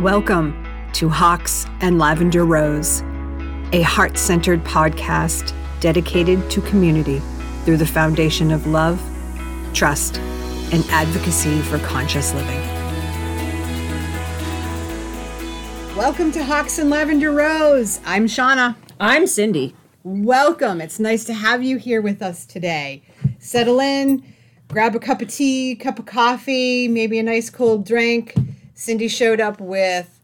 Welcome to Hawks and Lavender Rose, a heart centered podcast dedicated to community through the foundation of love, trust, and advocacy for conscious living. Welcome to Hawks and Lavender Rose. I'm Shauna. I'm Cindy. Welcome. It's nice to have you here with us today. Settle in, grab a cup of tea, cup of coffee, maybe a nice cold drink. Cindy showed up with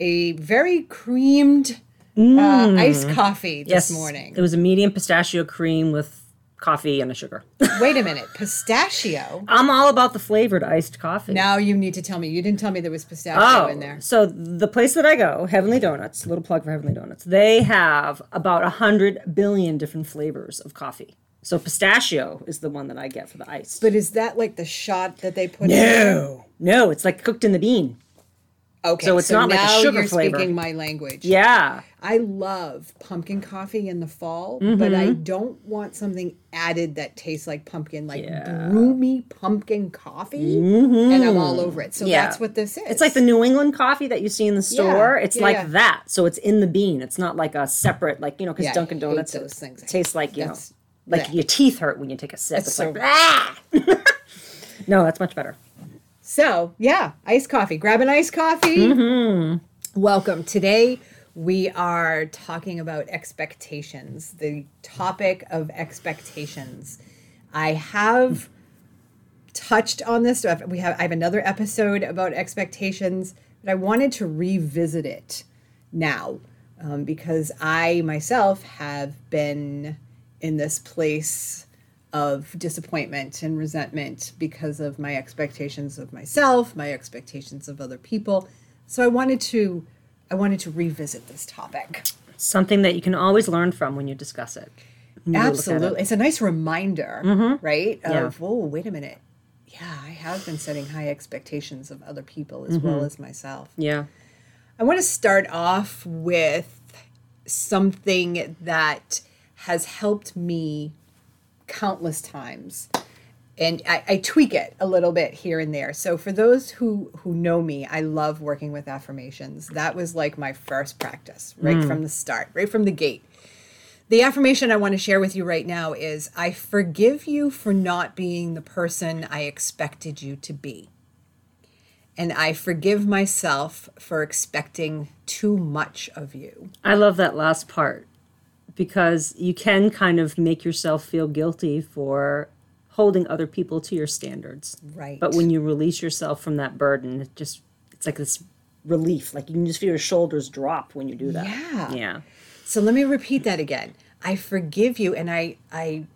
a very creamed uh, iced coffee this Yes, morning. It was a medium pistachio cream with coffee and a sugar. Wait a minute, pistachio? I'm all about the flavored iced coffee. Now you need to tell me. You didn't tell me there was pistachio Oh, in there. so the place that I go, Heavenly Donuts, little plug for Heavenly Donuts, they have about a hundred billion different flavors of coffee. So pistachio is the one that I get for the ice. But is that like the shot that they put in no, no, it's like cooked in the bean. Okay, So it's not like a sugar you're flavor. speaking my language. Yeah, I love pumpkin coffee in the fall, Mm-hmm. but I don't want something added that tastes like pumpkin, like Yeah. Mm-hmm. broomy pumpkin coffee, and I'm all over it. So Yeah. that's what this is. It's like the New England coffee that you see in the store. it's yeah, like yeah. that. So it's in the bean. It's not like a separate, like, you know, because Dunkin' Donuts those things. tastes like, you That's- know, like your teeth hurt when you take a sip. It's, so- like, ah! no, that's much better. So, yeah, iced coffee. Grab an iced coffee. Mm-hmm. Welcome. Today, we are talking about expectations, the topic of expectations. I have touched on this. We have I have another episode about expectations, but I wanted to revisit it now um, because I myself have been in this place of disappointment and resentment because of my expectations of myself, my expectations of other people. So I wanted to I wanted to revisit this topic. Something that you can always learn from when you discuss it. You at it. Absolutely. It's a nice reminder, mm-hmm. right? Of, Yeah. oh, wait a minute. Yeah, I have been setting high expectations of other people as well mm-hmm. as myself. Yeah. I want to start off with something that has helped me countless times. And I, I tweak it a little bit here and there. So for those who who know me, I love working with affirmations. That was like my first practice, right hmm. from the start, right from the gate. The affirmation I want to share with you right now is I forgive you for not being the person I expected you to be. And I forgive myself for expecting too much of you. I love that last part because you can kind of make yourself feel guilty for holding other people to your standards. Right. But when you release yourself from that burden, it just it's like this relief. Like you can just feel your shoulders drop when you do that. Yeah. Yeah. So let me repeat that again. I forgive you, and I I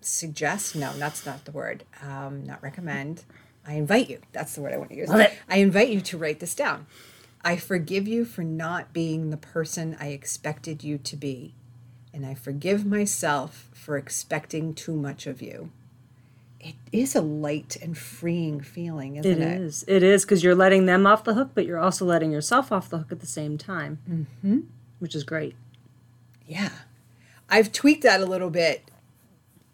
suggest no, that's not the word. Um, not recommend. I invite you. That's the word I want to use. Love it. I invite you to write this down. I forgive you for not being the person I expected you to be, and I forgive myself for expecting too much of you. It is a light and freeing feeling, isn't It it? is. It is because you're letting them off the hook, but you're also letting yourself off the hook at the same time, mm-hmm. which is great. Yeah. I've tweaked that a little bit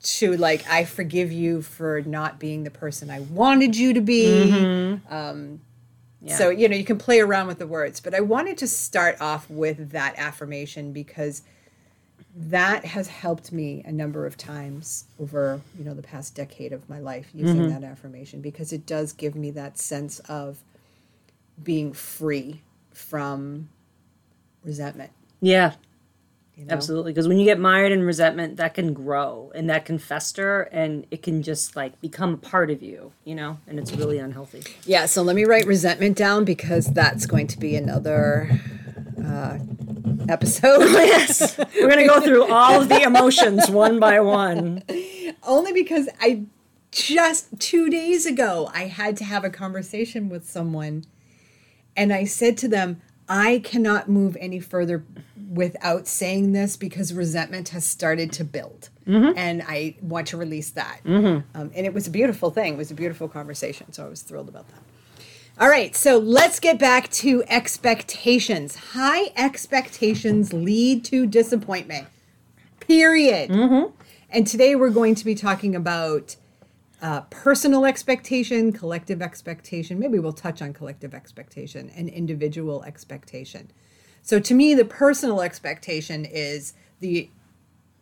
to like, I forgive you for not being the person I wanted you to be. Um, Yeah. So, you know, you can play around with the words, but I wanted to start off with that affirmation because that has helped me a number of times over, you know, the past decade of my life using mm-hmm. that affirmation because it does give me that sense of being free from resentment. Yeah, You know? absolutely. Because when you get mired in resentment, that can grow and that can fester and it can just like become a part of you, you know, and it's really unhealthy. Yeah, so let me write resentment down because that's going to be another uh, episode. yes. We're going to go through all of the emotions one by one. Only because I just two days ago I had to have a conversation with someone and I said to them, I cannot move any further without saying this because resentment has started to build. And I want to release that. Um, and it was a beautiful thing. It was a beautiful conversation. So I was thrilled about that. All right, so let's get back to expectations. High expectations lead to disappointment. Period. And today we're going to be talking about uh, personal expectation, collective expectation. Maybe we'll touch on collective expectation and individual expectation. So to me, the personal expectation is the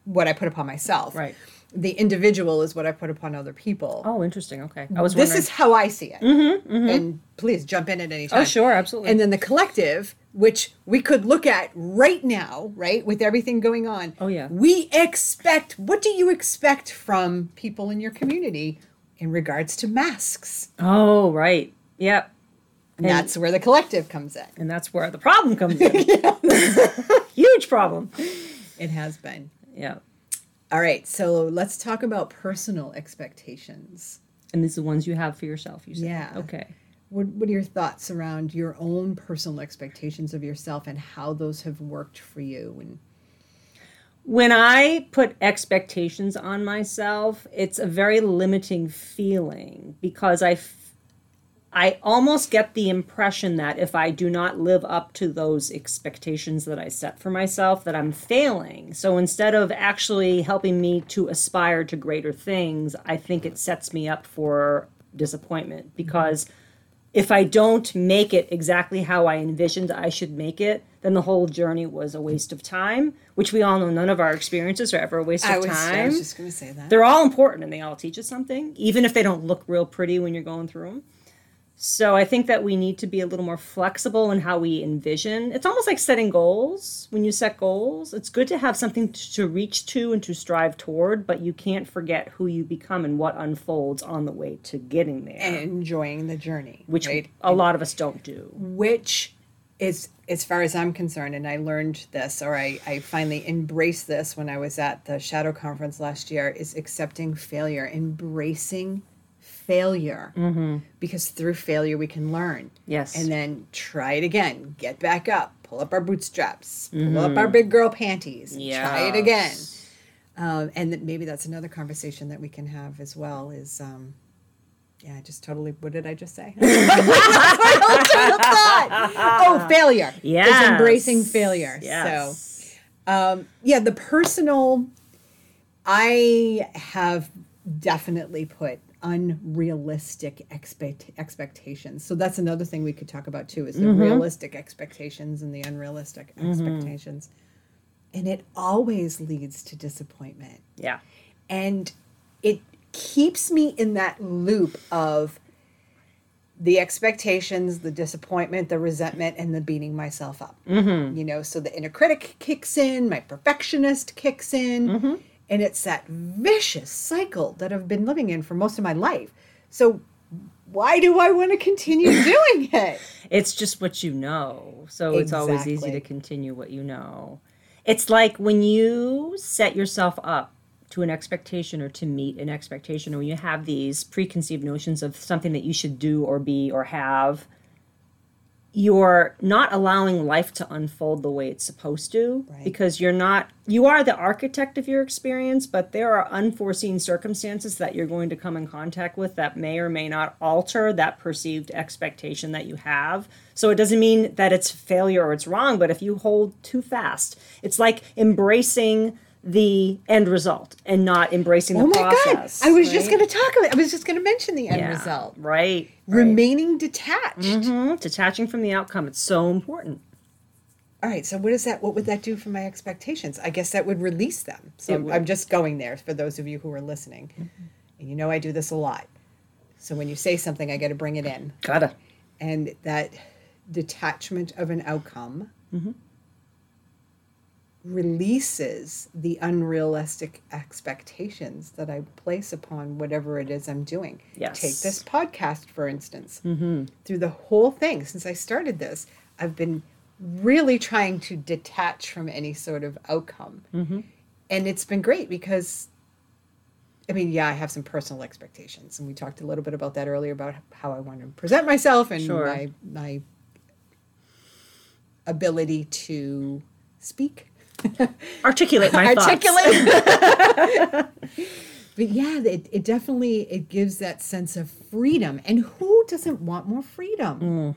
what I put upon myself. Right. The individual is what I put upon other people. Oh, interesting. Okay. I was this wondering. is how I see it. Mm-hmm. And please jump in at any time. oh, sure, absolutely. And then the collective, which we could look at right now, right, with everything going on. Oh, yeah. We expect, what do you expect from people in your community in regards to masks? oh, right. Yep. And that's where the collective comes in. And that's where the problem comes in. Huge problem. It has been. Yeah. All right, so let's talk about personal expectations. And these are the ones you have for yourself, you said. Yeah. Okay. What, what are your thoughts around your own personal expectations of yourself and how those have worked for you? And When I put expectations on myself, it's a very limiting feeling because I, I almost get the impression that if I do not live up to those expectations that I set for myself, that I'm failing. So instead of actually helping me to aspire to greater things, I think it sets me up for disappointment mm-hmm. because if I don't make it exactly how I envisioned I should make it, then the whole journey was a waste of time, which we all know none of our experiences are ever a waste of was, time. I was just going to say that. They're all important and they all teach us something, even if they don't look real pretty when you're going through them. So I think that we need to be a little more flexible in how we envision. It's almost like setting goals. When you set goals, it's good to have something to reach to and to strive toward, but you can't forget who you become and what unfolds on the way to getting there, and enjoying the journey, which right? a lot of us don't do. which is as far as i'm concerned and i learned this or I, I finally embraced this when i was at the shadow conference last year is accepting failure embracing failure. Because through failure we can learn. Yes. and then try it again. Get back up. Pull up our bootstraps. Pull up our big girl panties. Try it again. Um, and that maybe that's another conversation that we can have as well is um, yeah I just totally what did i just say? Oh failure. Yeah, is embracing failure. Yes. so um, yeah the personal i have definitely put unrealistic expect expectations so that's another thing we could talk about too is the mm-hmm. realistic expectations and the unrealistic mm-hmm. expectations and it always leads to disappointment yeah. and it keeps me in that loop of the expectations, the disappointment, the resentment, and the beating myself up. Mm-hmm. You know, so the inner critic kicks in, my perfectionist kicks in, mm-hmm. And it's that vicious cycle that I've been living in for most of my life. So, why do I want to continue doing it? It's just what you know. So it's always easy to continue what you know. It's like when you set yourself up to an expectation or to meet an expectation, or when you have these preconceived notions of something that you should do or be or have, you're not allowing life to unfold the way it's supposed to Right. because you're not you are the architect of your experience but there are unforeseen circumstances that you're going to come in contact with that may or may not alter that perceived expectation that you have so it doesn't mean that it's failure or it's wrong but if you hold too fast it's like embracing the end result and not embracing the process. Oh my process God. I was just going to talk about I was just going to mention the end Yeah, result. right, right. Remaining detached. Mhm, detaching from the outcome it's so important All right, so what is that? What would that do for my expectations? I guess that would release them. So I'm just going there for those of you who are listening. And you know I do this a lot. So when you say something, I got to bring it in. gotta And that detachment of an outcome releases the unrealistic expectations that I place upon whatever it is I'm doing. Yes. Take this podcast, for instance. Mm-hmm. Through the whole thing, since I started this, I've been really trying to detach from any sort of outcome. Mm-hmm. And it's been great because, I mean, yeah, I have some personal expectations. And we talked a little bit about that earlier about how I want to present myself and Sure. my, my ability to speak articulate my thoughts. articulate. but yeah, it, it definitely it gives that sense of freedom. And who doesn't want more freedom? Mm,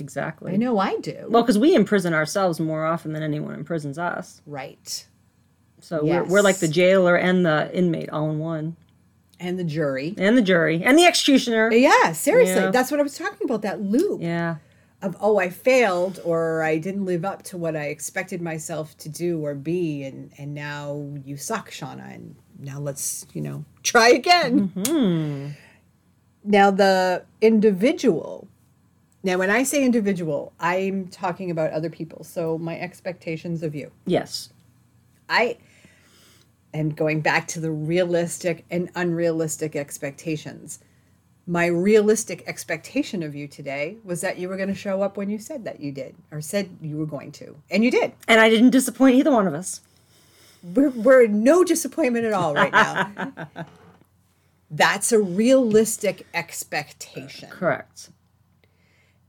exactly. I know I do. Well, because we imprison ourselves more often than anyone imprisons us. right. So we're, we're like the jailer and the inmate all in one. and the jury. And the jury and the executioner. Yeah, seriously. Yeah. That's what I was talking about that loop Yeah. Of, oh, I failed or I didn't live up to what I expected myself to do or be. And, and now you suck, Shauna. And now let's, you know, try again. Mm-hmm. Now, the individual. Now, when I say individual, I'm talking about other people. So, my expectations of you. Yes. I am going back to the realistic and unrealistic expectations. My realistic expectation of you today was that you were going to show up when you said that you did, or said you were going to, and you did. And I didn't disappoint either one of us. We're, we're no disappointment at all right now. That's a realistic expectation. Correct.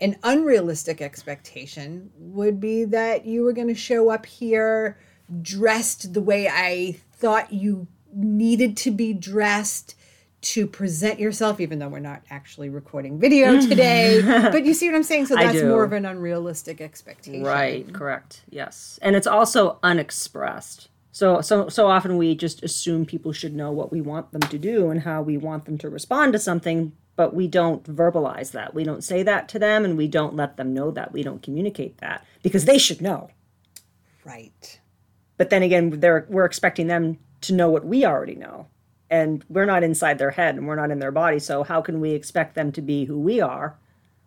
An unrealistic expectation would be that you were going to show up here dressed the way I thought you needed to be dressed to present yourself, even though we're not actually recording video today. but you see what I'm saying? So that's more of an unrealistic expectation. Right, correct. Yes. And it's also unexpressed. So so so often we just assume people should know what we want them to do and how we want them to respond to something, but we don't verbalize that. We don't say that to them and we don't let them know that. We don't communicate that because they should know. Right. But then again, they're we're expecting them to know what we already know. And we're not inside their head and we're not in their body, so how can we expect them to be who we are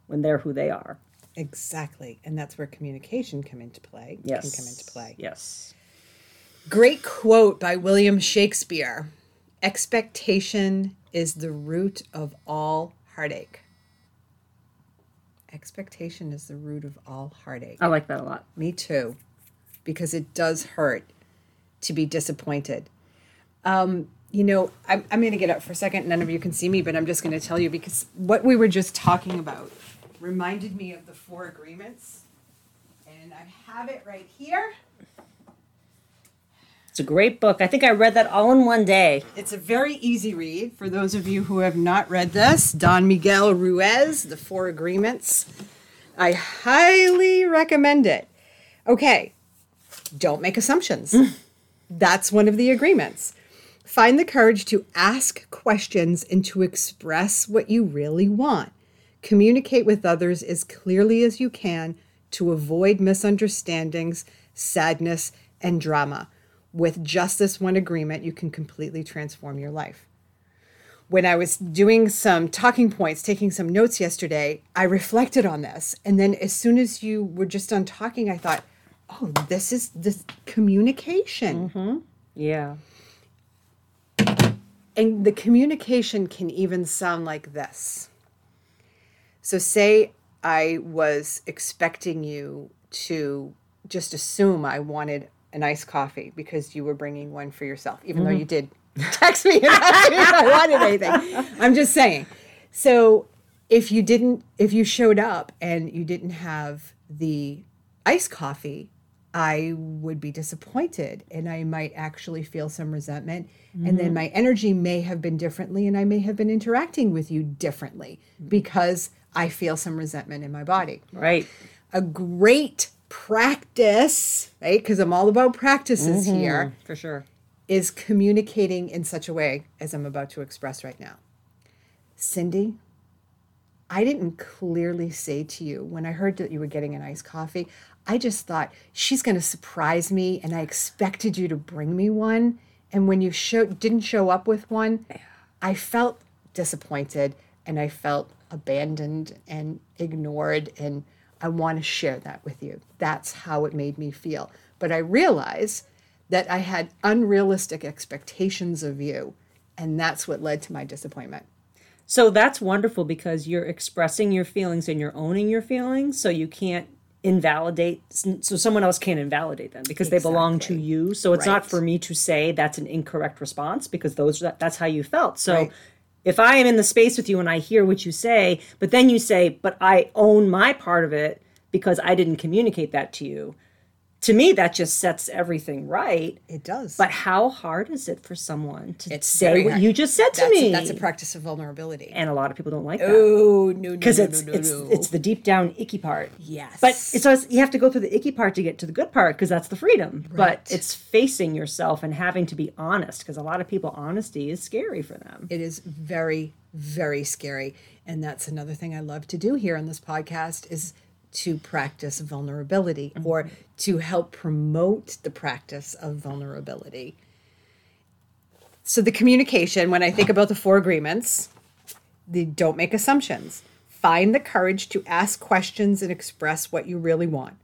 when they're who they are? Exactly. And that's where communication come into play. Yes. Can come into play. Yes. Great quote by William Shakespeare Expectation is the root of all heartache. Expectation is the root of all heartache. I like that a lot. Me too, because it does hurt to be disappointed. Um, you know, I'm, I'm going to get up for a second. None of you can see me, but I'm just going to tell you because what we were just talking about reminded me of the four agreements. And I have it right here. It's a great book. I think I read that all in one day. It's a very easy read for those of you who have not read this. Don Miguel Ruiz, The Four Agreements. I highly recommend it. Okay, don't make assumptions. Mm. That's one of the agreements. Find the courage to ask questions and to express what you really want. Communicate with others as clearly as you can to avoid misunderstandings, sadness, and drama. With just this one agreement, you can completely transform your life. When I was doing some talking points, taking some notes yesterday, I reflected on this. And then as soon as you were just done talking, I thought, oh, this is this communication. Mm-hmm. Yeah. And the communication can even sound like this. So, say I was expecting you to just assume I wanted an iced coffee because you were bringing one for yourself, even though mm-hmm. you did text me and ask me if I wanted anything. I'm just saying. So, if you didn't, if you showed up and you didn't have the iced coffee, I would be disappointed and I might actually feel some resentment. And then mm-hmm. my energy may have been differently and I may have been interacting with you differently mm-hmm. because I feel some resentment in my body. Right. A great practice, right? Because I'm all about practices mm-hmm. here, For sure. is communicating in such a way as I'm about to express right now. Cindy, I didn't clearly say to you when I heard that you were getting an iced coffee, I just thought she's going to surprise me and I expected you to bring me one. And when you show, didn't show up with one, I felt disappointed and I felt abandoned and ignored. And I want to share that with you. That's how it made me feel. But I realized that I had unrealistic expectations of you. And that's what led to my disappointment. So that's wonderful because you're expressing your feelings and you're owning your feelings. So you can't invalidate, so someone else can't invalidate them because they belong to you. So it's not for me to say that's an incorrect response because those that's how you felt. So Right. if I am in the space with you and I hear what you say, but then you say, but I own my part of it because I didn't communicate that to you. To me that just sets everything right. It does. But how hard is it for someone to It's say what you just said to that's, me? a, that's a practice of vulnerability. and a lot of people don't like that oh no, no, because no, it's no, no, it's no. it's the deep down icky part. yes. But it's always, you have to go through the icky part to get to the good part because that's the freedom. But Right. it's facing yourself and having to be honest because a lot of people honesty is scary for them. It is very, very scary. And that's another thing I love to do here on this podcast is to practice vulnerability mm-hmm. or to help promote the practice of vulnerability. So the communication, when I think about the four agreements, the don't make assumptions. Find the courage to ask questions and express what you really want.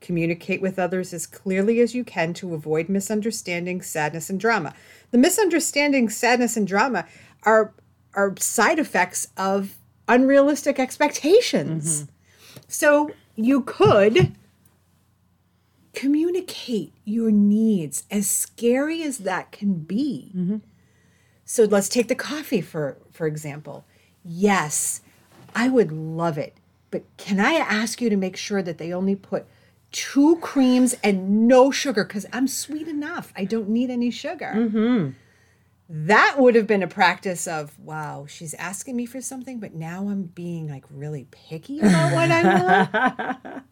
Communicate with others as clearly as you can to avoid misunderstanding, sadness, and drama. The misunderstanding, sadness, and drama are are side effects of unrealistic expectations. Mm-hmm. So you could communicate your needs, as scary as that can be. Mm-hmm. So let's take the coffee for for example. Yes, I would love it, but can I ask you to make sure that they only put two creams and no sugar because I'm sweet enough. I don't need any sugar. Mm-hmm. That would have been a practice of wow, she's asking me for something, but now I'm being like really picky about what I want.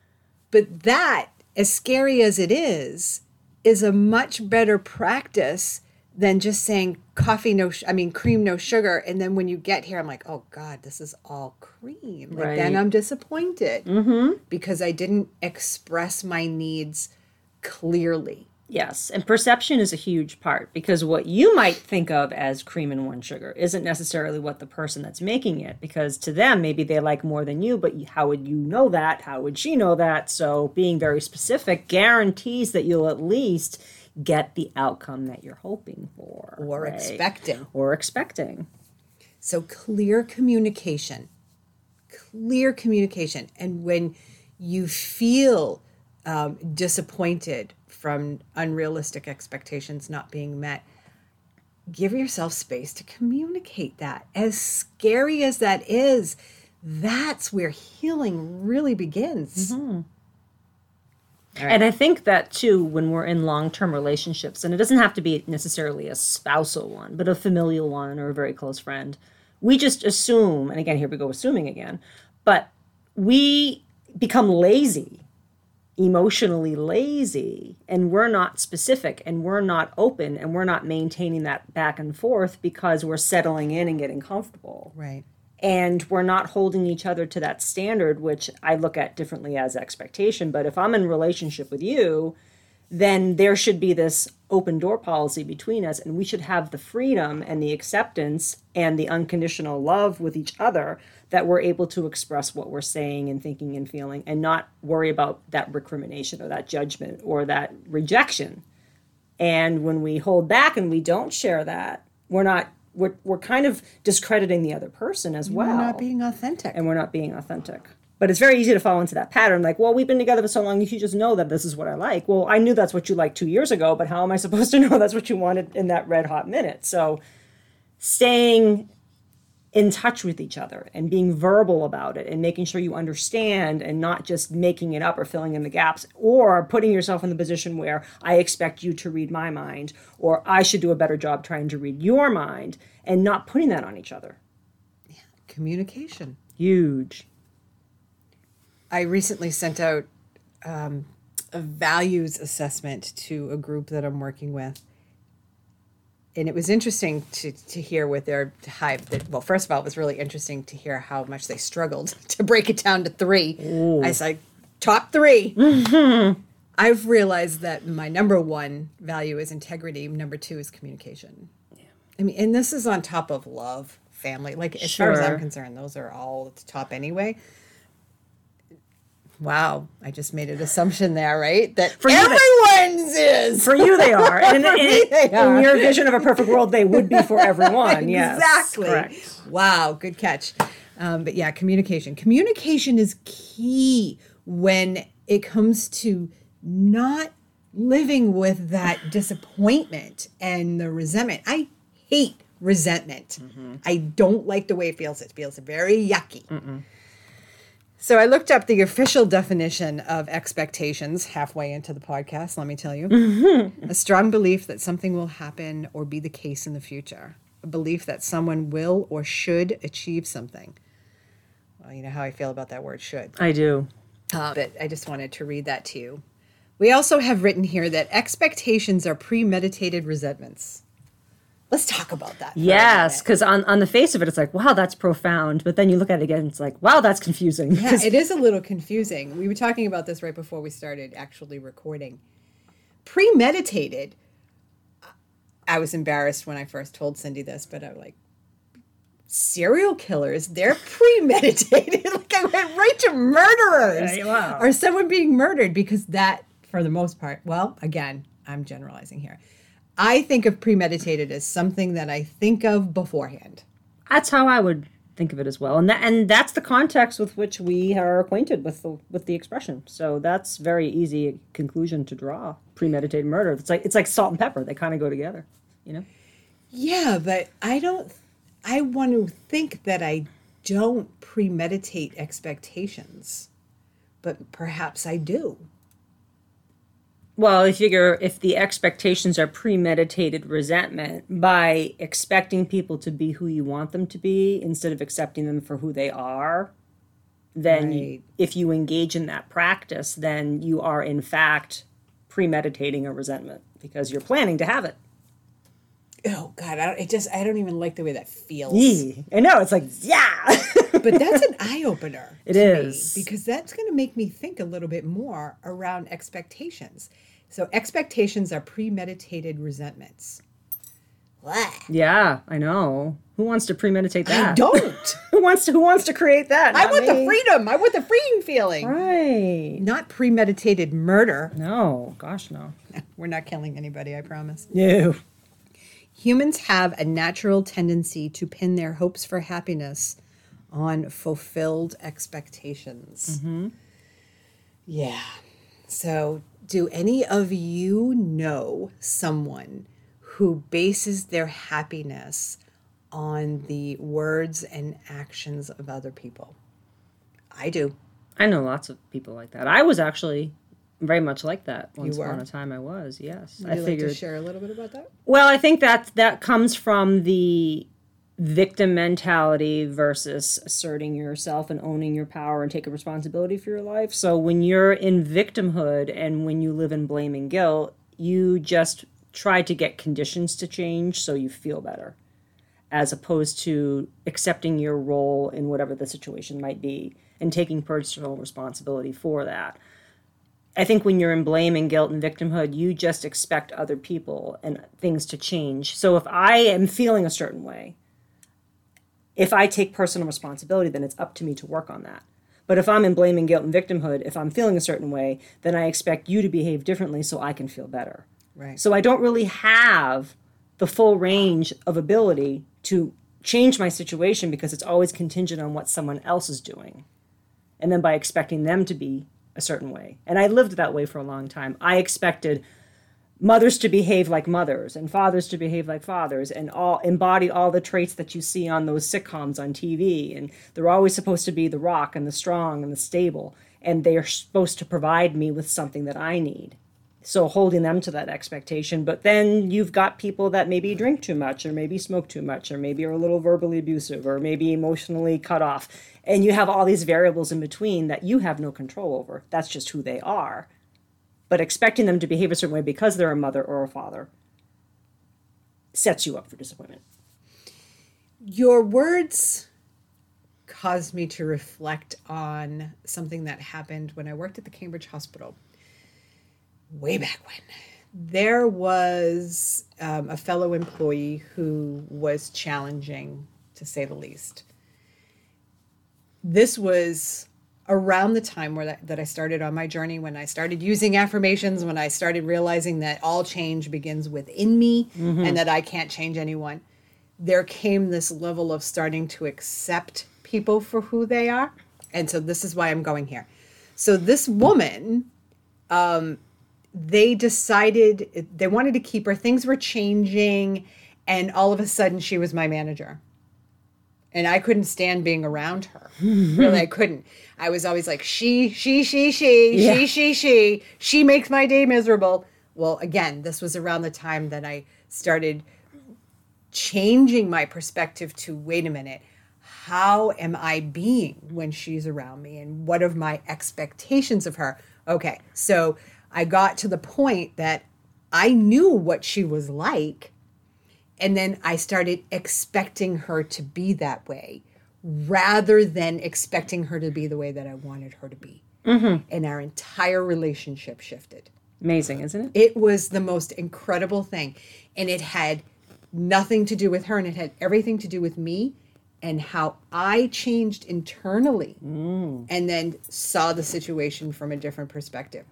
but that, as scary as it is, is a much better practice than just saying coffee no sh- I mean cream no sugar and then when you get here I'm like oh god this is all cream like then I'm disappointed Mm-hmm. because I didn't express my needs clearly Yes, and perception is a huge part because what you might think of as cream and one sugar isn't necessarily what the person that's making it because to them maybe they like more than you, but how would you know that? How would she know that? So being very specific guarantees that you'll at least get the outcome that you're hoping for or right? expecting or expecting. So clear communication, clear communication. And when you feel um, disappointed from unrealistic expectations not being met, give yourself space to communicate that. As scary as that is, that's where healing really begins. Mm-hmm. And I think that too, when we're in long term relationships, and it doesn't have to be necessarily a spousal one, but a familial one or a very close friend, we just assume, and again, here we go assuming again, but we become lazy, emotionally lazy, and we're not specific and we're not open and we're not maintaining that back and forth because we're settling in and getting comfortable Right. and we're not holding each other to that standard which i look at differently as expectation but if i'm in relationship with you then there should be this open door policy between us and we should have the freedom and the acceptance and the unconditional love with each other that we're able to express what we're saying and thinking and feeling and not worry about that recrimination or that judgment or that rejection. And when we hold back and we don't share that we're not we're, we're kind of discrediting the other person as well We're not being authentic. and we're not being authentic but it's very easy to fall into that pattern like well we've been together for so long you should just know that this is what i like well i knew that's what you liked two years ago but how am i supposed to know that's what you wanted in that red hot minute so staying in touch with each other and being verbal about it and making sure you understand and not just making it up or filling in the gaps or putting yourself in the position where I expect you to read my mind or I should do a better job trying to read your mind and not putting that on each other. Yeah, communication. Huge. I recently sent out um, a values assessment to a group that I'm working with. And it was interesting to, to hear with their high. That, well, first of all, it was really interesting to hear how much they struggled to break it down to three. I said, top 3 I've realized that my number one value is integrity. Number two is communication. I mean, and this is on top of love, family. Like as far as I'm concerned, those are all at the top anyway. Wow, I just made an assumption there, right? That For you, they- everyone's is. For you, they are. And For in, me, they are. in your vision of a perfect world, they would be for everyone. Yes. exactly. Correct. Wow, good catch. Um, but yeah, communication. Communication is key when it comes to not living with that disappointment and the resentment. I hate resentment. Mm-hmm. I don't like the way it feels. It feels very yucky. So I looked up the official definition of expectations halfway into the podcast, let me tell you. A strong belief that something will happen or be the case in the future. A belief that someone will or should achieve something. Well, you know how I feel about that word should. I do. Uh, but I just wanted to read that to you. We also have written here that expectations are premeditated resentments. Let's talk about that. Yes, because on, on the face of it, it's like, wow, that's profound. But then you look at it again, it's like, wow, that's confusing. Yeah, it is a little confusing. We were talking about this right before we started actually recording. Premeditated. I was embarrassed when I first told Cindy this, but I'm like, serial killers, they're premeditated. like I went right to murderers Yeah, wow. or someone being murdered because that, for the most part, well, again, I'm generalizing here. I think of premeditated as something that I think of beforehand. that's how I would think of it as well. And that and that's the context with which we are acquainted with the with the expression. So that's very easy conclusion to draw. Premeditated murder. It's like it's like salt and pepper. They kind of go together. You know? Yeah, but I don't. I want to think that I don't premeditate expectations, but perhaps I do. Well, I figure if the expectations are premeditated resentment by expecting people to be who you want them to be instead of accepting them for who they are, then Right. if you engage in that practice, then you are in fact premeditating a resentment because you're planning to have it. Oh God, I don't, it just I don't even like the way that feels. Yee. I know it's like yeah. But that's an eye opener. It to me, because that's going to make me think a little bit more around expectations. So expectations are premeditated resentments. What? yeah, I know. Who wants to premeditate that? I don't. who wants to who wants to create that? I Not want the freedom. I want the freeing feeling. Right. Not premeditated murder. No, gosh no. We're not killing anybody, I promise. No. Humans have a natural tendency to pin their hopes for happiness on fulfilled expectations. Mm-hmm. Yeah. So, do any of you know someone who bases their happiness on the words and actions of other people? I do. I know lots of people like that. I was actually very much like that once upon a time. I was, yes. Would I you like figured. to share a little bit about that? well, I think that that comes from the victim mentality versus asserting yourself and owning your power and taking responsibility for your life. So when you're in victimhood and when you live in blame and guilt, you just try to get conditions to change so you feel better as opposed to accepting your role in whatever the situation might be and taking personal responsibility for that. I think when you're in blame and guilt and victimhood, you just expect other people and things to change. So if I am feeling a certain way, if I take personal responsibility, then it's up to me to work on that. But if I'm in blame and guilt and victimhood, if I'm feeling a certain way, then I expect you to behave differently so I can feel better. Right. So I don't really have the full range of ability to change my situation because it's always contingent on what someone else is doing. And then by expecting them to be a certain way. And I lived that way for a long time. I expected mothers to behave like mothers and fathers to behave like fathers and all embody all the traits that you see on those sitcoms on TV and they're always supposed to be the rock and the strong and the stable. And they are supposed to provide me with something that I need. So holding them to that expectation. But then you've got people that maybe drink too much or maybe smoke too much or maybe are a little verbally abusive or maybe emotionally cut off. And you have all these variables in between that you have no control over. That's just who they are but expecting them to behave a certain way because they're a mother or a father sets you up for disappointment Your words caused me to reflect on something that happened when I worked at the Cambridge Hospital way back when. There was um, a fellow employee who was challenging, to say the least. This was around the time where that, that I started on my journey, when I started using affirmations, when I started realizing that all change begins within me and that I can't change anyone there came this level of starting to accept people for who they are. And so this is why I'm going here. So this woman, um, they decided they wanted to keep her. Things were changing, and all of a sudden she was my manager. And I couldn't stand being around her. really, I couldn't. I was always like, she, she, she, she, Yeah. she, she, she. She makes my day miserable. Well, again, this was around the time that I started changing my perspective to wait a minute. How am I being when she's around me? And what are my expectations of her? Okay, so I got to the point that I knew what she was like. And then I started expecting her to be that way rather than expecting her to be the way that I wanted her to be. Mm-hmm. And our entire relationship shifted. Amazing, isn't it? It was the most incredible thing. And it had nothing to do with her and it had everything to do with me and how I changed internally mm. and then saw the situation from a different perspective.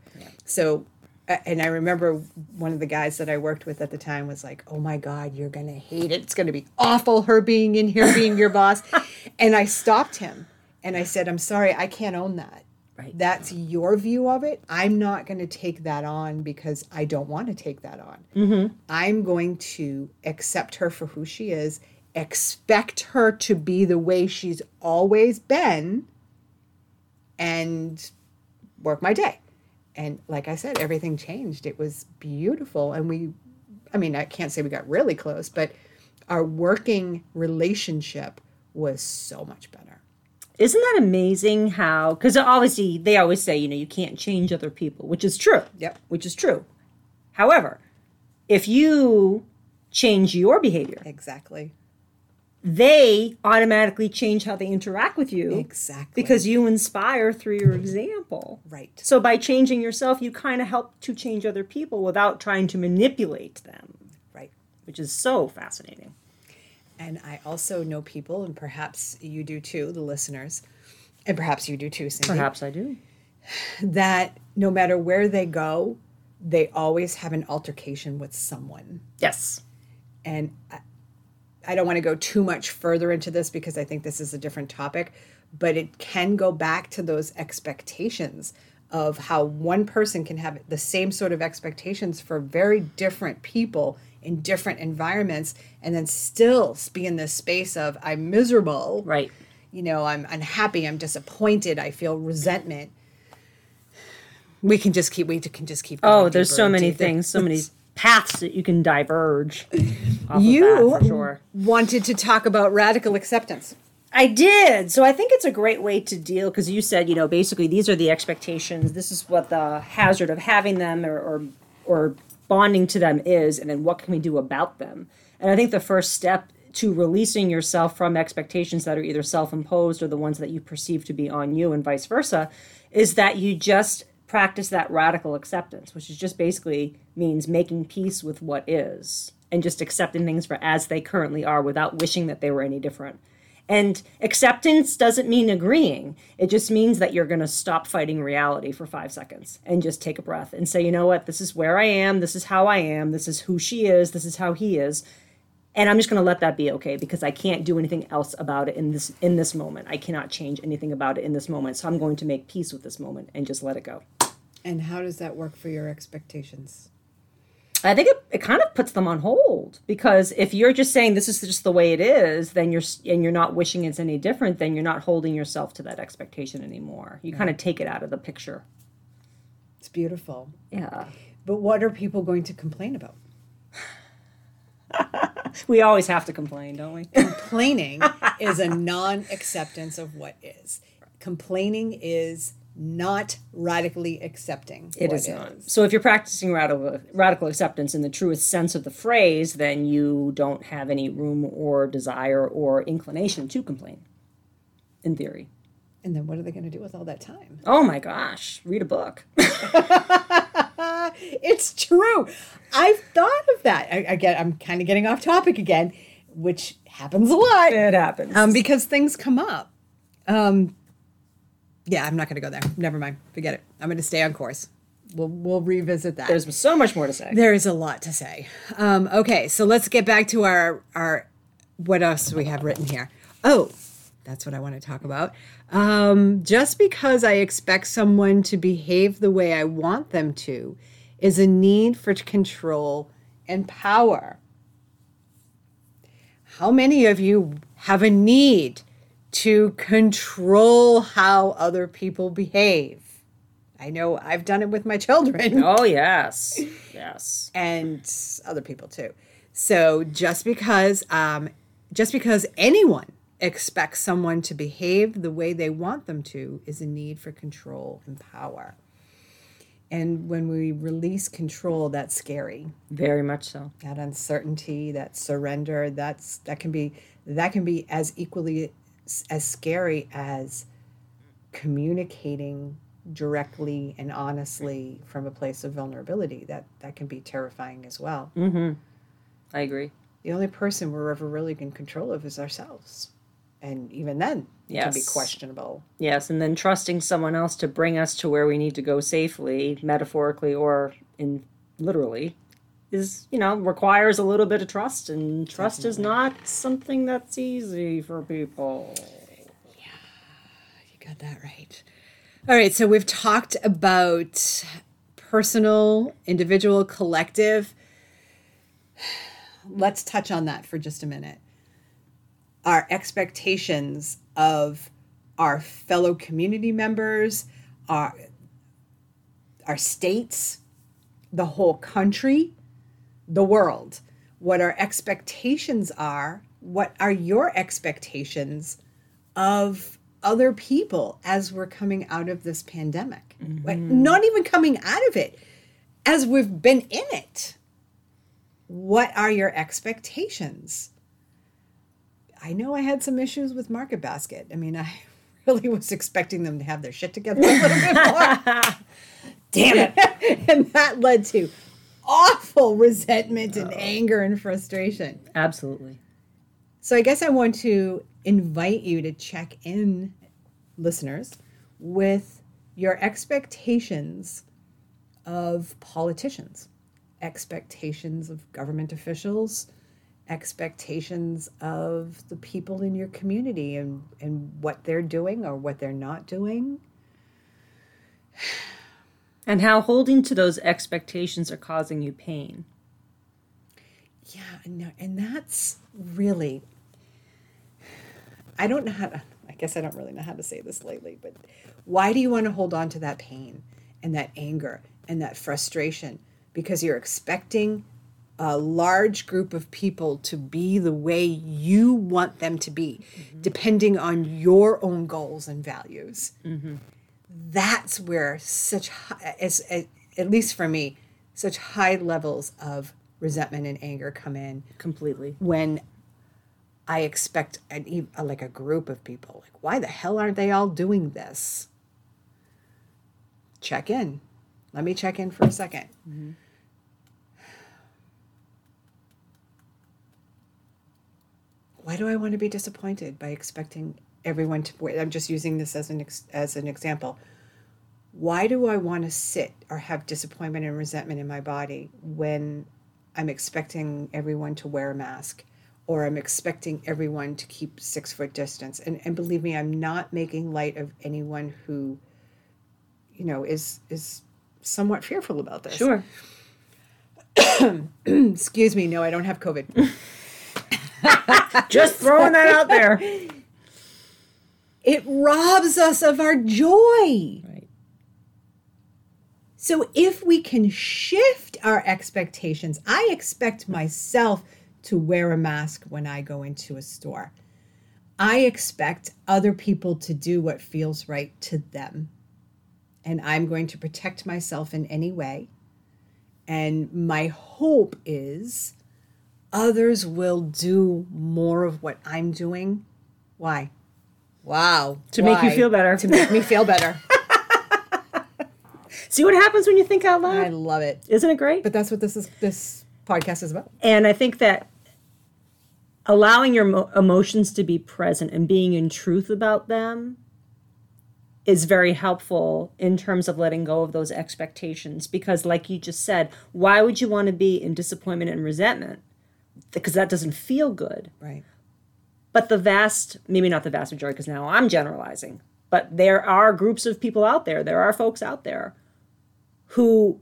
So, a- and I remember one of the guys that I worked with at the time was like, Oh my God, you're going to hate it. It's going to be awful, her being in here, being your boss. And I stopped him and I said, I'm sorry, I can't own that Right. that's your view of it. I'm not going to take that on because I don't want to take that on. Mm-hmm. I'm going to accept her for who she is, expect her to be the way she's always been, and work my day. And like I said, everything changed. It was beautiful. And we, I mean, I can't say we got really close, but our working relationship was so much better. Isn't that amazing how, because obviously they always say, you know, you can't change other people, which is true. Yep. Which is true. However, if you change your behavior, Exactly. They automatically change how they interact with you Exactly. because you inspire through your example. Right. So by changing yourself, you kind of help to change other people without trying to manipulate them, Right. which is so fascinating. And I also know people, and perhaps you do too, the listeners, and perhaps you do too, Cindy, Perhaps I do. that no matter where they go, they always have an altercation with someone. Yes. And I, don't want to go too much further into this because I think this is a different topic, but it can go back to those expectations of how one person can have the same sort of expectations for very different people in different environments and then still be in this space of I'm miserable Right. you know, I'm unhappy, I'm disappointed, I feel resentment. We can just keep we can just keep Oh, there's so many things, so many paths that you can diverge. Off You of that, for sure. wanted to talk about radical acceptance. I did. So I think it's a great way to deal because you said, you know, basically these are the expectations. This is what the hazard of having them or, or or bonding to them is, and then what can we do about them? And I think the first step to releasing yourself from expectations that are either self-imposed or the ones that you perceive to be on you and vice versa is that you just practice that radical acceptance, which is just basically means making peace with what is and just accepting things for as they currently are without wishing that they were any different. And acceptance doesn't mean agreeing. It just means that you're going to stop fighting reality for five seconds and just take a breath and say, you know what, this is where I am. This is how I am. This is who she is. This is how he is. And I'm just going to let that be okay because I can't do anything else about it in this in this moment. I cannot change anything about it in this moment. So I'm going to make peace with this moment and just let it go. And how does that work for your expectations? I think it, it kind of puts them on hold because if you're just saying this is just the way it is, then you're and you're not wishing it's any different, then you're not holding yourself to that expectation anymore. You kind of take it out of the picture. It's beautiful. Yeah. But what are people going to complain about? We always have to complain, don't we? Complaining is a non acceptance of what is. Complaining is not radically accepting. It is not. So if you're practicing radical radical acceptance in the truest sense of the phrase, then you don't have any room or desire or inclination to complain. In theory. And then what are they going to do with all that time? Oh my gosh, read a book. It's true. I've thought of that. I, again, I'm kind of getting off topic again, which happens a lot. it happens. um, because things come up. Um, yeah, I'm not going to go there. Never mind. Forget it. I'm going to stay on course. We'll we'll revisit that. There's so much more to say. there is a lot to say. Um, okay, so let's get back to our our what else we have written here? Oh, that's what I want to talk about. Um, just because I expect someone to behave the way I want them to is a need for control and power. How many of you have a need to control how other people behave. I know I've done it with my children Oh yes, yes. and other people too. So just because um, just because anyone expects someone to behave the way they want them to is a need for control and power. And when we release control, that's scary. Very much so. That uncertainty, that surrender, that's that can be that can be as equally as scary as communicating directly and honestly from a place of vulnerability. That that can be terrifying as well. Mm-hmm. I agree. The only person we're ever really in control of is ourselves. And even then, it can be Yes. questionable. Yes, and then trusting someone else to bring us to where we need to go safely, metaphorically or in literally, is you know requires a little bit of trust, and trust is not something that's easy for people. Yeah you got that right. All right, so we've talked about personal, individual, collective. Let's touch on that for just a minute. Our expectations of our fellow community members, our our states, the whole country, the world. What our expectations are, what are your expectations of other people as we're coming out of this pandemic. Like, mm-hmm. Not even coming out of it, as we've been in it. What are your expectations? I know I had some issues with Market Basket. I mean, I really was expecting them to have their shit together a little bit more. Damn it. and that led to awful resentment and anger and frustration. Absolutely. So I guess I want to invite you to check in, listeners, with your expectations of politicians, expectations of government officials, expectations of the people in your community and, and what they're doing or what they're not doing. And how holding to those expectations are causing you pain. Yeah, no, and that's really I don't know how to I guess I don't really know how to say this lately, but why do you want to hold on to that pain and that anger and that frustration? Because you're expecting a large group of people to be the way you want them to be, mm-hmm. depending on your own goals and values. Mm-hmm. That's where such, high, as, as, at least for me, such high levels of resentment and anger come in Completely. when I expect an, a, like a group of people. Like, why the hell aren't they all doing this? Check in. Let me check in for a 2nd mm-hmm. Why do I want to be disappointed by expecting everyone to? I'm just using this as an ex, as an example. Why do I want to sit or have disappointment and resentment in my body when I'm expecting everyone to wear a mask or I'm expecting everyone to keep six foot distance. And, and believe me, I'm not making light of anyone who, you know, is is somewhat fearful about this. Sure. Excuse me, no, I don't have COVID. Just throwing that out there. it robs us of our joy. Right. So if we can shift our expectations, I expect myself to wear a mask when I go into a store. I expect other people to do what feels right to them. And I'm going to protect myself in any way. And my hope is others will do more of what I'm doing. Why? Wow. To make you feel better. To make me feel better. See what happens when you think out loud. I love it. Isn't it great? But that's what this is this podcast is about. And I think that allowing your mo- emotions to be present and being in truth about them is very helpful in terms of letting go of those expectations. Because, like you just said, why would you want to be in disappointment and resentment? Because that doesn't feel good. Right. But the vast, maybe not the vast majority, because now I'm generalizing, but there are groups of people out there, there are folks out there who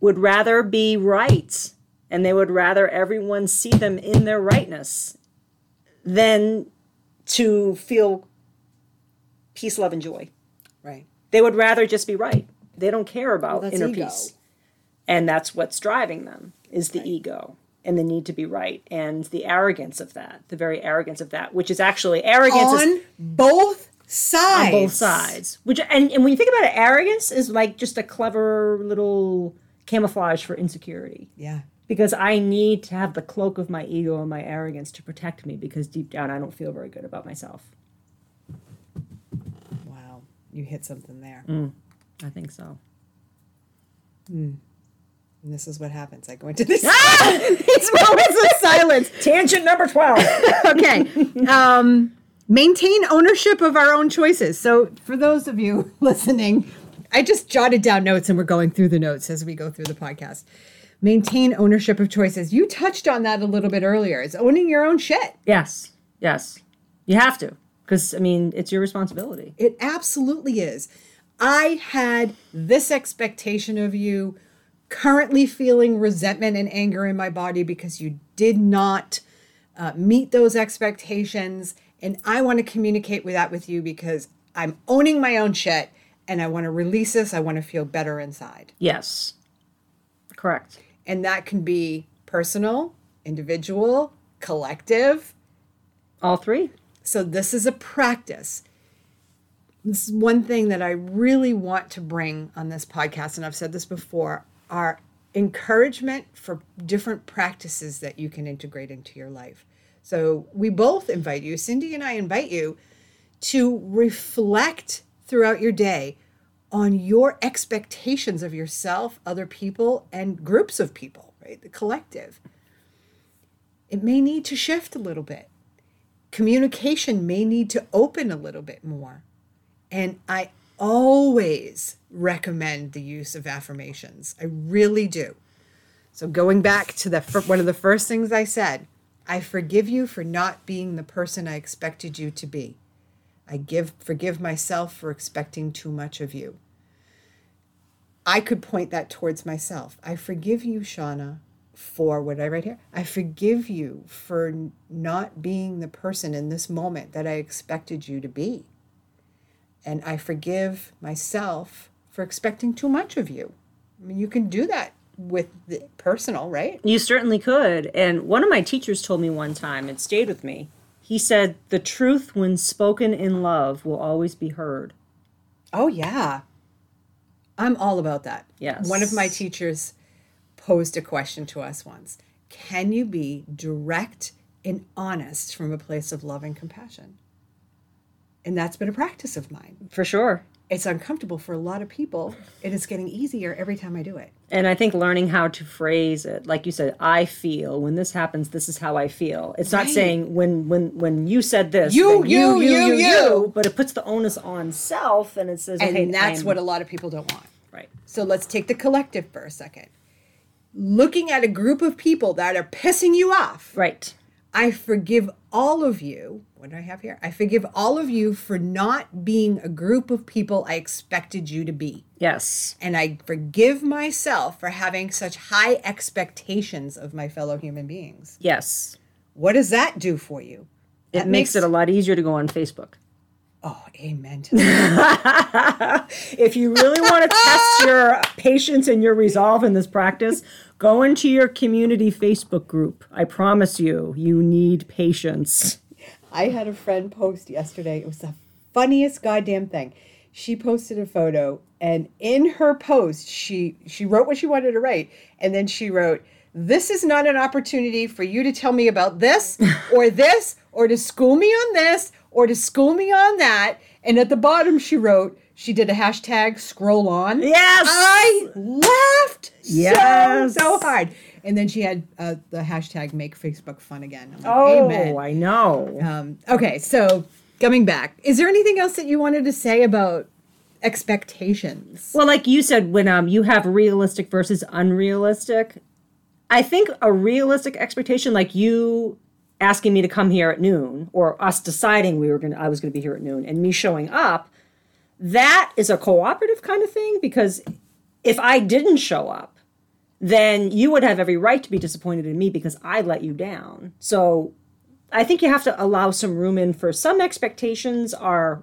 would rather be right and they would rather everyone see them in their rightness than to feel peace, love, and joy. Right. They would rather just be right. They don't care about that's inner ego. peace. And that's what's driving them is the ego and the need to be right and the arrogance of that, the very arrogance of that, which is actually arrogance is On both sides. on both sides. Which and, and when you think about it, arrogance is like just a clever little camouflage for insecurity. Yeah. Because I need to have the cloak of my ego and my arrogance to protect me because deep down I don't feel very good about myself. Wow. You hit something there. Mm, I think so. Hmm. And this is what happens. I go into this. These moments of silence. Tangent number 12. okay. Um, maintain ownership of our own choices. So, for those of you listening, I just jotted down notes and we're going through the notes as we go through the podcast. Maintain ownership of choices. You touched on that a little bit earlier. It's owning your own shit. yes. Yes. You have to. Because, I mean, it's your responsibility. It absolutely is. I had this expectation of you, currently feeling resentment and anger in my body because you did not uh, meet those expectations. And I want to communicate with that with you because I'm owning my own shit and I want to release this. I want to feel better inside. Yes. Correct. And that can be personal, individual, collective. All three? So this is a practice. This is one thing that I really want to bring on this podcast, and I've said this before, are encouragement for different practices that you can integrate into your life. So we both invite you, Cindy and I invite you to reflect throughout your day on your expectations of yourself, other people, and groups of people, right? The collective. It may need to shift a little bit communication may need to open a little bit more. And I always recommend the use of affirmations. I really do. So going back to the one of the first things I said, I forgive you for not being the person I expected you to be. I give forgive myself for expecting too much of you. I could point that towards myself. I forgive you, Shauna, for what I write here. I forgive you for not being the person in this moment that I expected you to be. And I forgive myself for expecting too much of you. I mean, you can do that with the personal, right? You certainly could. And one of my teachers told me one time, it stayed with me. He said, The truth, when spoken in love, will always be heard. Oh, yeah. I'm all about that. Yes. One of my teachers posed a question to us once Can you be direct and honest from a place of love and compassion? And that's been a practice of mine. For sure. It's uncomfortable for a lot of people. And It is getting easier every time I do it. And I think learning how to phrase it, like you said, I feel when this happens, this is how I feel. It's not saying when when when you said this, You, then you, you, you. but it puts the onus on self, and it says, And okay, that's I'm- what a lot of people don't want. right. So let's take the collective for a second. Looking at a group of people that are pissing you off, Right. I forgive all of you. What do I have here? I forgive all of you for not being a group of people I expected you to be. Yes. And I forgive myself for having such high expectations of my fellow human beings. Yes. What does that do for you? It makes it a lot easier to go on Facebook. Oh, amen to that. If you really want to test your patience and your resolve in this practice, go into your community Facebook group. I promise you, you need patience. I had a friend post yesterday. It was the funniest goddamn thing. She posted a photo and in her post she she wrote what she wanted to write and then she wrote this is not an opportunity for you to tell me about this or this or to school me on this or to school me on that and at the bottom she wrote she did a hashtag scroll on Yes! i laughed Yes. so so hard and then she had uh, the hashtag make facebook fun again I'm like, Oh, amen I know. um, okay, so coming back, is there anything else that you wanted to say about expectations? Well, like you said, when um you have realistic versus unrealistic, I think a realistic expectation, like you asking me to come here at noon, or us deciding we were gonna I was gonna be here at noon, and me showing up, that is a cooperative kind of thing because if I didn't show up, then you would have every right to be disappointed in me because I let you down. So I think you have to allow some room in for some expectations are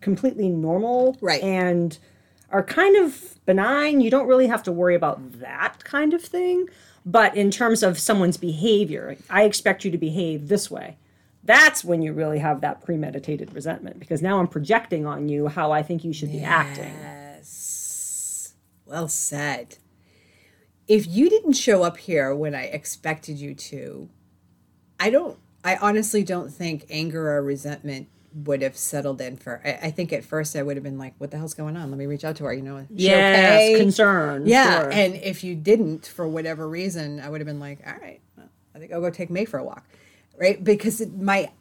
completely normal Right. and are kind of benign. You don't really have to worry about that kind of thing. But in terms of someone's behavior, I expect you to behave this way. That's when you really have that premeditated resentment because now I'm projecting on you how I think you should be acting. Yes. Well said. If you didn't show up here when I expected you to, I don't, I honestly don't think anger or resentment would have settled in for, I, I think at first I would have been like, what the hell's going on? Let me reach out to her. You know, Yes, okay? concern. Yeah. sure. And if you didn't, for whatever reason, I would have been like, all right, well, I think I'll go take May for a walk. Right. Because it, my,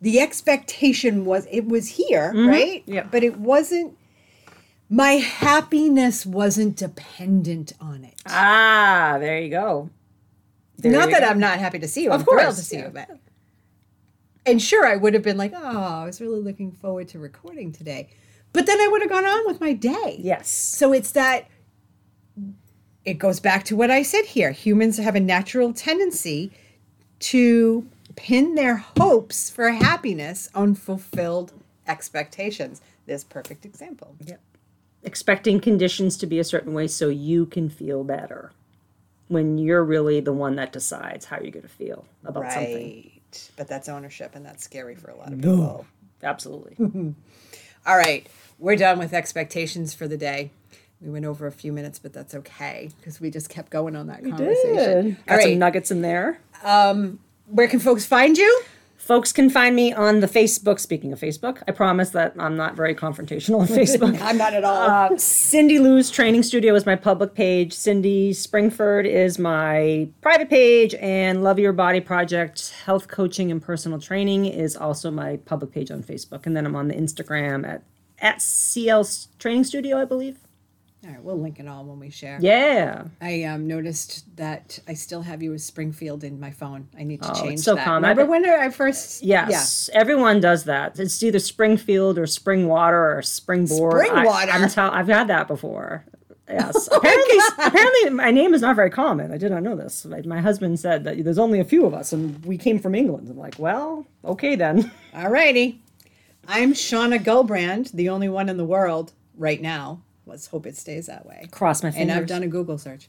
the expectation was it was here, mm-hmm. right? Yeah. But it wasn't, my happiness wasn't dependent on it. ah, there you go. There not you that go. I'm not happy to see you. Of I'm thrilled course, to see yeah. you, but and sure, I would have been like, oh, I was really looking forward to recording today. But then I would have gone on with my day. Yes. So it's that it goes back to what I said here. Humans have a natural tendency to pin their hopes for happiness on fulfilled expectations. This perfect example. Yep. Expecting conditions to be a certain way so you can feel better when you're really the one that decides how you're going to feel about something. Right. But that's ownership and that's scary for a lot of people. Absolutely. All right, we're done with expectations for the day. We went over a few minutes, but that's okay because we just kept going on that conversation. Did. Got All some nuggets in there. Um, where can folks find you? Folks can find me on the Facebook. Speaking of Facebook, I promise that I'm not very confrontational on Facebook. I'm not at all. Uh, Cindy Lou's Training Studio is my public page. Cindy Springford is my private page, and Love Your Body Project Health Coaching and Personal Training is also my public page on Facebook. And then I'm on the Instagram at at CL Training Studio, I believe. All right, we'll link it all when we share. Yeah, I um, noticed that I still have you as Springfield in my phone. I need to Oh, change it's so that. common. Remember when I first? yes, everyone does that. It's either Springfield or Springwater or Springboard. Springwater? Tell- I've had that before. Yes. Apparently, apparently, my name is not very common. I did not know this. My, my husband said that there's only a few of us, and we came from England. I'm like, well, okay then. All righty. I'm Shauna Gulbrand, the only one in the world right now. Let's hope it stays that way. Cross my fingers. and I've done a Google search.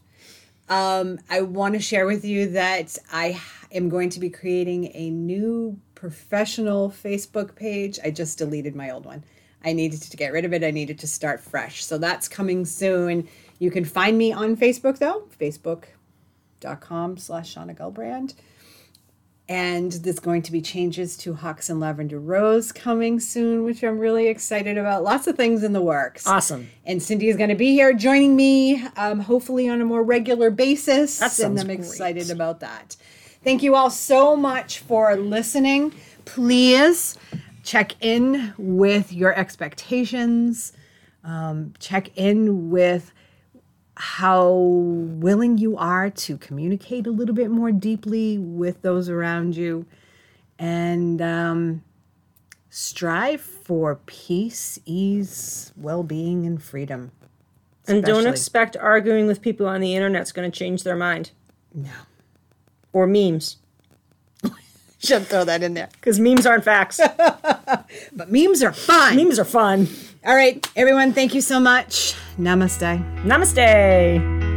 Um, I want to share with you that I am going to be creating a new professional Facebook page. I just deleted my old one. I needed to get rid of it. I needed to start fresh. So that's coming soon. You can find me on Facebook though, facebook.com slash Shauna Gulbrand. And there's going to be changes to Hawks and Lavender Rose coming soon, which I'm really excited about. Lots of things in the works. Awesome. And Cindy is going to be here joining me, um, hopefully on a more regular basis. That sounds and I'm great. excited about that. Thank you all so much for listening. Please check in with your expectations. Um, check in with how willing you are to communicate a little bit more deeply with those around you. And um, strive for peace, ease, well being, and freedom. And don't expect arguing with people on the internet's going to change their mind. No. Or memes. Should throw that in there. Because memes aren't facts. But memes are fun. memes are fun. All right, everyone, thank you so much. Namaste. Namaste.